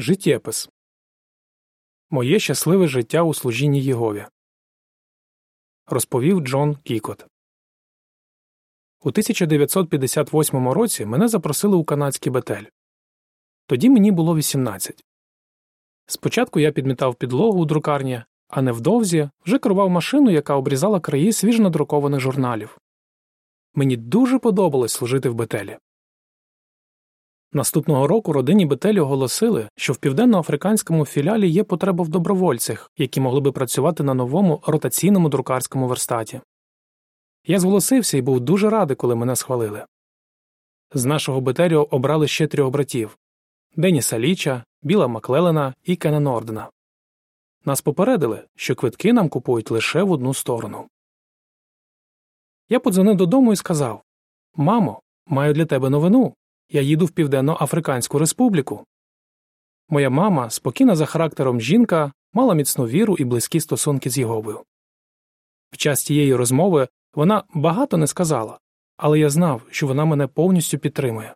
Життєпис Моє щасливе життя у служінні Єгові. Розповів Джон Кікот. У 1958 році мене запросили у канадський бетель. Тоді мені було 18. Спочатку я підмітав підлогу у друкарні, а невдовзі вже керував машину, яка обрізала краї свіжонадрукованих журналів. Мені дуже подобалось служити в бетелі. Наступного року родині Бетелі оголосили, що в південноафриканському філіалі є потреба в добровольцях, які могли би працювати на новому ротаційному друкарському верстаті. Я зголосився і був дуже радий, коли мене схвалили. З нашого Бетеліо обрали ще трьох братів Деніса Ліча, Біла Маклелена і Кена Нордена. Нас попередили, що квитки нам купують лише в одну сторону. Я подзвонив додому і сказав Мамо, маю для тебе новину. Я їду в Південно-Африканську Республіку. Моя мама, спокійна за характером жінка, мала міцну віру і близькі стосунки з Єговою. В час тієї розмови вона багато не сказала, але я знав, що вона мене повністю підтримує.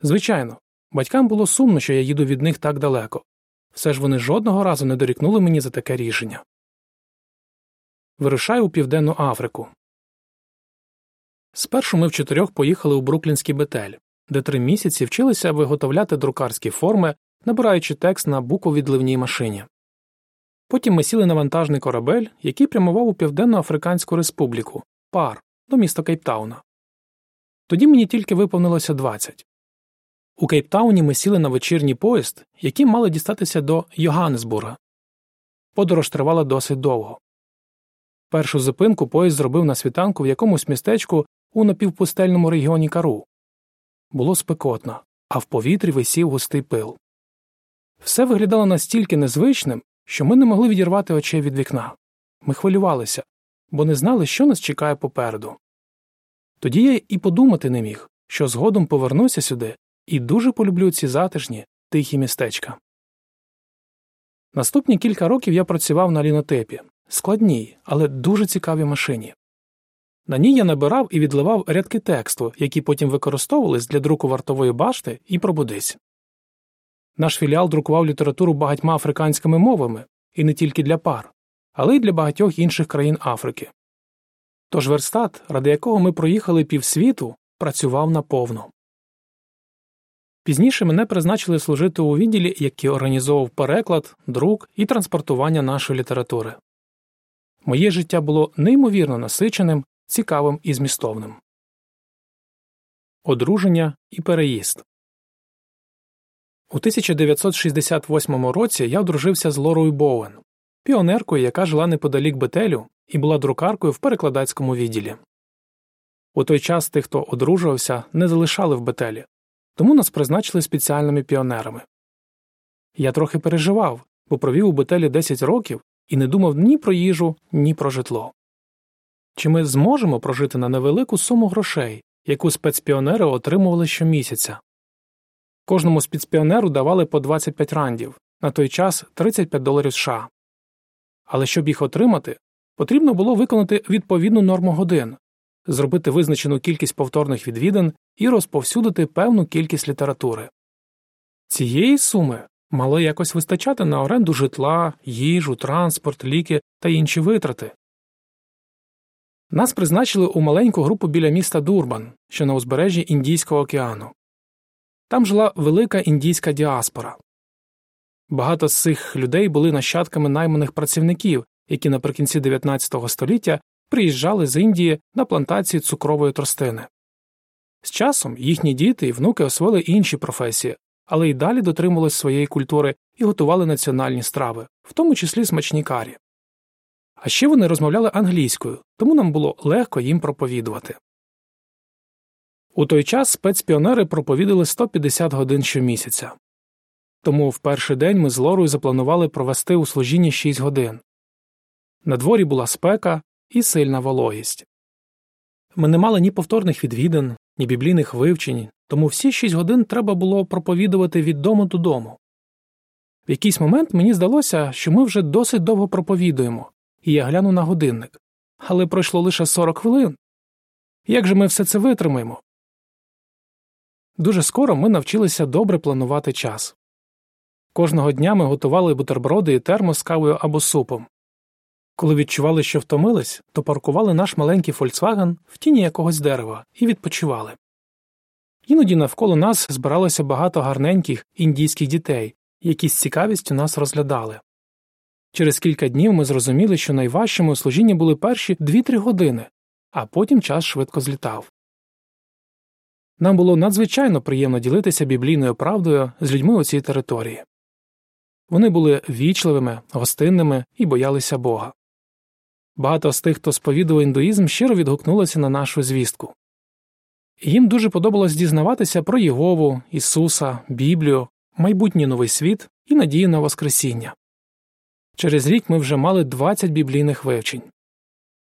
Звичайно, батькам було сумно, що я їду від них так далеко, все ж вони жодного разу не дорікнули мені за таке рішення. Вирушаю у Південну Африку. Спершу ми в чотирьох поїхали у Бруклінський бетель де три місяці вчилися виготовляти друкарські форми, набираючи текст на буквовідливній машині. Потім ми сіли на вантажний корабель, який прямував у Південно-Африканську Республіку пар до міста Кейптауна. Тоді мені тільки виповнилося 20. У Кейптауні ми сіли на вечірній поїзд, який мали дістатися до Йоганнесбурга. Подорож тривала досить довго. Першу зупинку поїзд зробив на світанку в якомусь містечку у напівпустельному регіоні Кару. Було спекотно, а в повітрі висів густий пил. Все виглядало настільки незвичним, що ми не могли відірвати очей від вікна. Ми хвилювалися, бо не знали, що нас чекає попереду. Тоді я і подумати не міг, що згодом повернуся сюди і дуже полюблю ці затишні, тихі містечка. Наступні кілька років я працював на лінотепі, складній, але дуже цікавій машині. На ній я набирав і відливав рядки тексту, які потім використовувались для друку вартової башти і пробудись. Наш філіал друкував літературу багатьма африканськими мовами, і не тільки для пар, але й для багатьох інших країн Африки. Тож верстат, ради якого ми проїхали півсвіту, працював наповну. Пізніше мене призначили служити у відділі, який організовував переклад, друк і транспортування нашої літератури. Моє життя було неймовірно насиченим цікавим і змістовним. Одруження і переїзд у 1968 році я одружився з Лорою Боуен, піонеркою, яка жила неподалік Бетелю і була друкаркою в перекладацькому відділі. У той час тих, хто одружувався, не залишали в Бетелі, тому нас призначили спеціальними піонерами. Я трохи переживав, бо провів у Бетелі 10 років і не думав ні про їжу, ні про житло. Чи ми зможемо прожити на невелику суму грошей, яку спецпіонери отримували щомісяця? Кожному спецпіонеру давали по 25 рандів, на той час 35 доларів США. Але щоб їх отримати, потрібно було виконати відповідну норму годин, зробити визначену кількість повторних відвідин і розповсюдити певну кількість літератури. Цієї суми мало якось вистачати на оренду житла, їжу, транспорт, ліки та інші витрати. Нас призначили у маленьку групу біля міста Дурбан, що на узбережжі Індійського океану. Там жила велика індійська діаспора. Багато з цих людей були нащадками найманих працівників, які наприкінці 19 століття приїжджали з Індії на плантації цукрової тростини. З часом їхні діти і внуки освоїли інші професії, але й далі дотримувались своєї культури і готували національні страви, в тому числі смачні карі. А ще вони розмовляли англійською, тому нам було легко їм проповідувати. У той час спецпіонери проповідали 150 годин щомісяця. Тому в перший день ми з Лорою запланували провести у служінні 6 годин. На дворі була спека і сильна вологість. Ми не мали ні повторних відвідин, ні біблійних вивчень, тому всі 6 годин треба було проповідувати від дому додому. В якийсь момент мені здалося, що ми вже досить довго проповідуємо, і я гляну на годинник. Але пройшло лише 40 хвилин. Як же ми все це витримаємо? Дуже скоро ми навчилися добре планувати час. Кожного дня ми готували бутерброди і термос з кавою або супом. Коли відчували, що втомились, то паркували наш маленький Фольксваген в тіні якогось дерева і відпочивали. Іноді навколо нас збиралося багато гарненьких індійських дітей, які з цікавістю нас розглядали. Через кілька днів ми зрозуміли, що найважчими у служінні були перші 2-3 години, а потім час швидко злітав. Нам було надзвичайно приємно ділитися біблійною правдою з людьми у цій території. Вони були вічливими, гостинними і боялися Бога. Багато з тих, хто сповідував індуїзм, щиро відгукнулося на нашу звістку. Їм дуже подобалось дізнаватися про Єгову, Ісуса, Біблію, майбутній новий світ і надію на Воскресіння. Через рік ми вже мали 20 біблійних вивчень.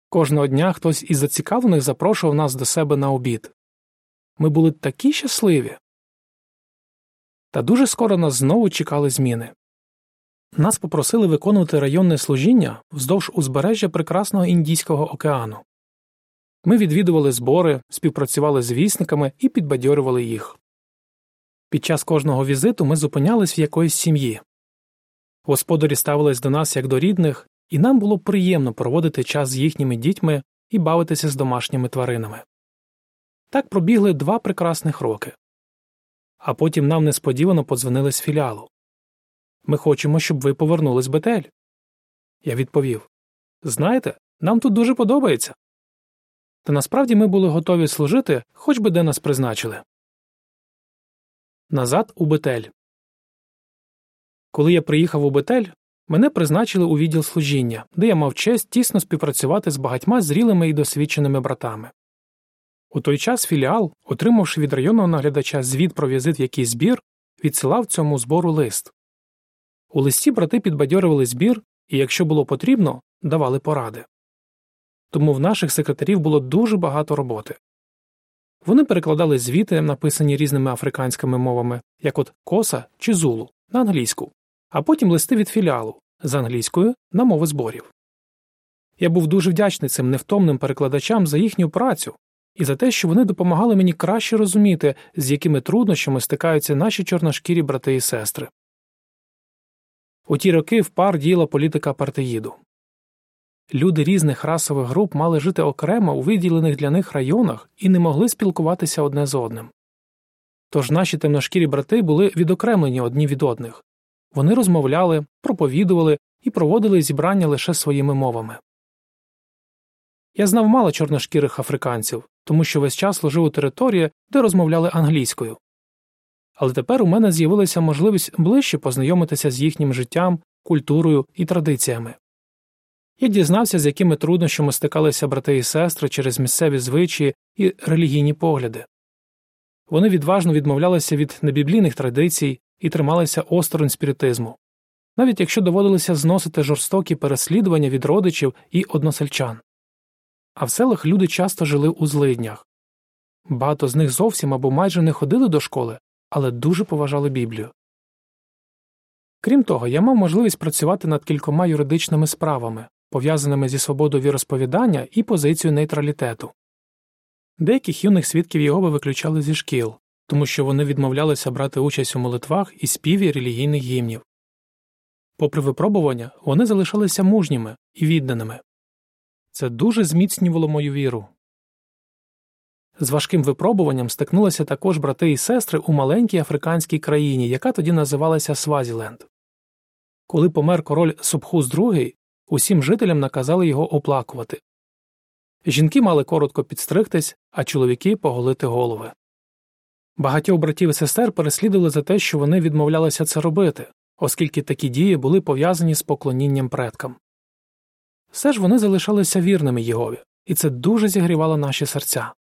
Кожного дня хтось із зацікавлених запрошував нас до себе на обід. Ми були такі щасливі. Та дуже скоро нас знову чекали зміни. Нас попросили виконувати районне служіння вздовж узбережжя прекрасного Індійського океану. Ми відвідували збори, співпрацювали з вісниками і підбадьорювали їх. Під час кожного візиту ми зупинялись в якоїсь сім'ї. Господарі ставились до нас як до рідних, і нам було приємно проводити час з їхніми дітьми і бавитися з домашніми тваринами. Так пробігли два прекрасних роки. А потім нам несподівано подзвонили з філіалу. Ми хочемо, щоб ви повернулись Бетель. Я відповів Знаєте, нам тут дуже подобається. Та насправді ми були готові служити, хоч би де нас призначили. Назад у Бетель. Коли я приїхав у Бетель, мене призначили у відділ служіння, де я мав честь тісно співпрацювати з багатьма зрілими і досвідченими братами. У той час філіал, отримавши від районного наглядача звіт про візит в якийсь збір, відсилав цьому збору лист. У листі брати підбадьорювали збір і, якщо було потрібно, давали поради. Тому в наших секретарів було дуже багато роботи. Вони перекладали звіти, написані різними африканськими мовами, як от коса чи зулу, на англійську, а потім листи від філіалу з англійською на мови зборів. Я був дуже вдячний цим невтомним перекладачам за їхню працю і за те, що вони допомагали мені краще розуміти, з якими труднощами стикаються наші чорношкірі брати і сестри. У ті роки в пар діяла політика апартеїду. Люди різних расових груп мали жити окремо у виділених для них районах і не могли спілкуватися одне з одним. Тож наші темношкірі брати були відокремлені одні від одних вони розмовляли, проповідували і проводили зібрання лише своїми мовами. Я знав мало чорношкірих африканців, тому що весь час служив у території, де розмовляли англійською. Але тепер у мене з'явилася можливість ближче познайомитися з їхнім життям, культурою і традиціями. Я дізнався, з якими труднощами стикалися брати і сестри через місцеві звичаї і релігійні погляди. Вони відважно відмовлялися від небіблійних традицій і трималися осторонь спіритизму, навіть якщо доводилося зносити жорстокі переслідування від родичів і односельчан. А в селах люди часто жили у злиднях. Багато з них зовсім або майже не ходили до школи, але дуже поважали Біблію. Крім того, я мав можливість працювати над кількома юридичними справами, пов'язаними зі свободою віросповідання і позицією нейтралітету. Деяких юних свідків Єгови виключали зі шкіл, тому що вони відмовлялися брати участь у молитвах і співі релігійних гімнів. Попри випробування, вони залишалися мужніми і відданими. Це дуже зміцнювало мою віру. З важким випробуванням стикнулися також брати і сестри у маленькій африканській країні, яка тоді називалася Свазіленд. Коли помер король Субхуз II, усім жителям наказали його оплакувати. Жінки мали коротко підстригтись, а чоловіки поголити голови. Багатьох братів і сестер переслідували за те, що вони відмовлялися це робити, оскільки такі дії були пов'язані з поклонінням предкам. Все ж вони залишалися вірними Єгові, і це дуже зігрівало наші серця.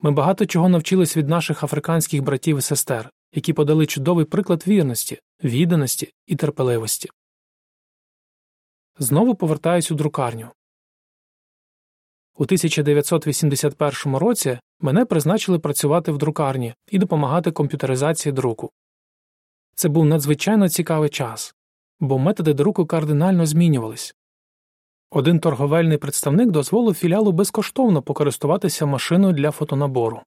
Ми багато чого навчились від наших африканських братів і сестер, які подали чудовий приклад вірності, відданості і терпеливості. Знову повертаюсь у друкарню. У 1981 році мене призначили працювати в друкарні і допомагати комп'ютеризації друку. Це був надзвичайно цікавий час, бо методи друку кардинально змінювались. Один торговельний представник дозволив філіалу безкоштовно покористуватися машиною для фотонабору.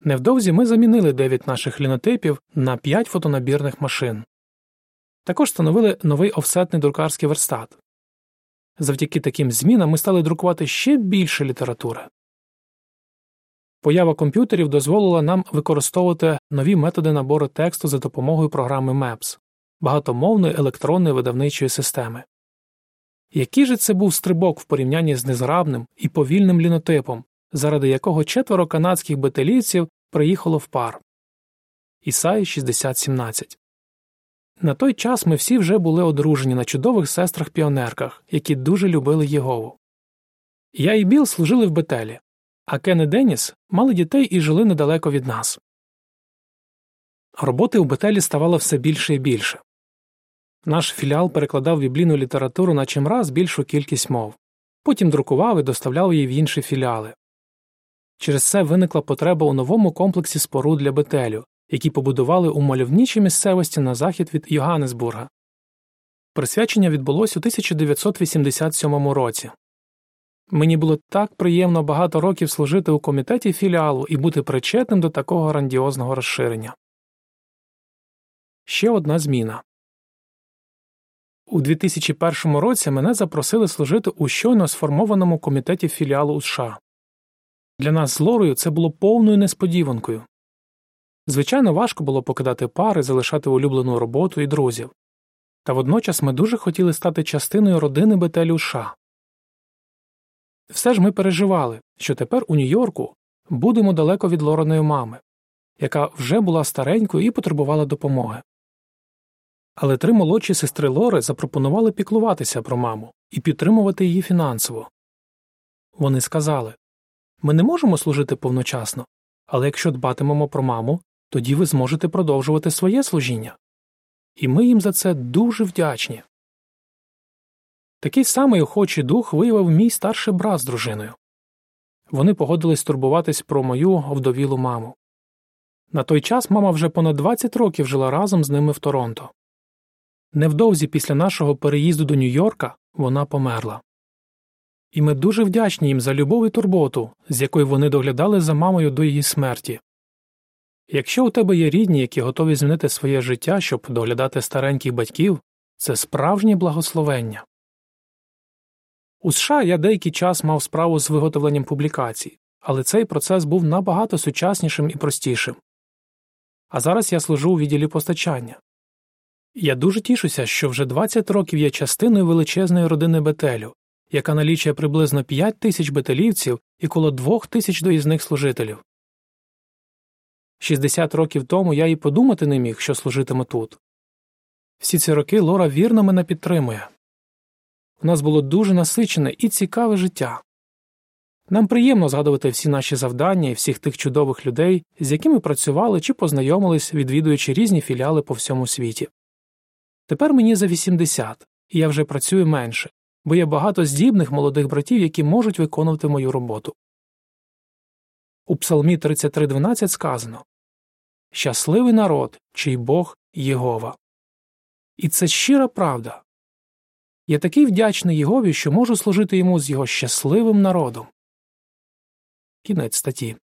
Невдовзі ми замінили 9 наших лінотипів на 5 фотонабірних машин, Також встановили новий офсетний друкарський верстат. Завдяки таким змінам ми стали друкувати ще більше літератури. Поява комп'ютерів дозволила нам використовувати нові методи набору тексту за допомогою програми MEPS багатомовної електронної видавничої системи. Який же це був стрибок в порівнянні з незграбним і повільним лінотипом, заради якого четверо канадських бетелійців приїхало в пар. Ісаї 6017 На той час ми всі вже були одружені на чудових сестрах піонерках, які дуже любили Єгову. Я і Біл служили в Бетелі, а Кен і Деніс мали дітей і жили недалеко від нас. Роботи у Бетелі ставало все більше і більше. Наш філіал перекладав біблійну літературу на чимраз більшу кількість мов, потім друкував і доставляв її в інші філіали. Через це виникла потреба у новому комплексі споруд для Бетелю, які побудували у мальовничій місцевості на захід від Йоганнесбурга. Присвячення відбулося у 1987 році. Мені було так приємно багато років служити у комітеті філіалу і бути причетним до такого грандіозного розширення. Ще одна зміна у 2001 році мене запросили служити у щойно сформованому комітеті філіалу у США. Для нас з Лорою це було повною несподіванкою. Звичайно, важко було покидати пари, залишати улюблену роботу і друзів. Та водночас ми дуже хотіли стати частиною родини Бетелю США. Все ж ми переживали, що тепер у Нью-Йорку будемо далеко від Лореної мами, яка вже була старенькою і потребувала допомоги. Але три молодші сестри Лори запропонували піклуватися про маму і підтримувати її фінансово. Вони сказали ми не можемо служити повночасно, але якщо дбатимемо про маму, тоді ви зможете продовжувати своє служіння. І ми їм за це дуже вдячні. Такий самий охочий дух виявив мій старший брат з дружиною. Вони погодились турбуватись про мою вдовілу маму. На той час мама вже понад 20 років жила разом з ними в Торонто. Невдовзі після нашого переїзду до Нью-Йорка вона померла. І ми дуже вдячні їм за любов і турботу, з якою вони доглядали за мамою до її смерті. Якщо у тебе є рідні, які готові змінити своє життя, щоб доглядати стареньких батьків, це справжнє благословення. У США я деякий час мав справу з виготовленням публікацій, але цей процес був набагато сучаснішим і простішим. А зараз я служу у відділі постачання. Я дуже тішуся, що вже 20 років є частиною величезної родини Бетелю, яка налічує приблизно 5 тисяч бетелівців і коло 2 тисяч доїзних служителів. 60 років тому я і подумати не міг, що служитиме тут. Всі ці роки Лора вірно мене підтримує. У нас було дуже насичене і цікаве життя. Нам приємно згадувати всі наші завдання і всіх тих чудових людей, з якими працювали чи познайомились, відвідуючи різні філіали по всьому світі. Тепер мені за 80, і я вже працюю менше, бо є багато здібних молодих братів, які можуть виконувати мою роботу. У Псалмі 33.12 сказано Щасливий народ, чий Бог Єгова. І це щира правда. Я такий вдячний Єгові, що можу служити йому з його щасливим народом. Кінець статті.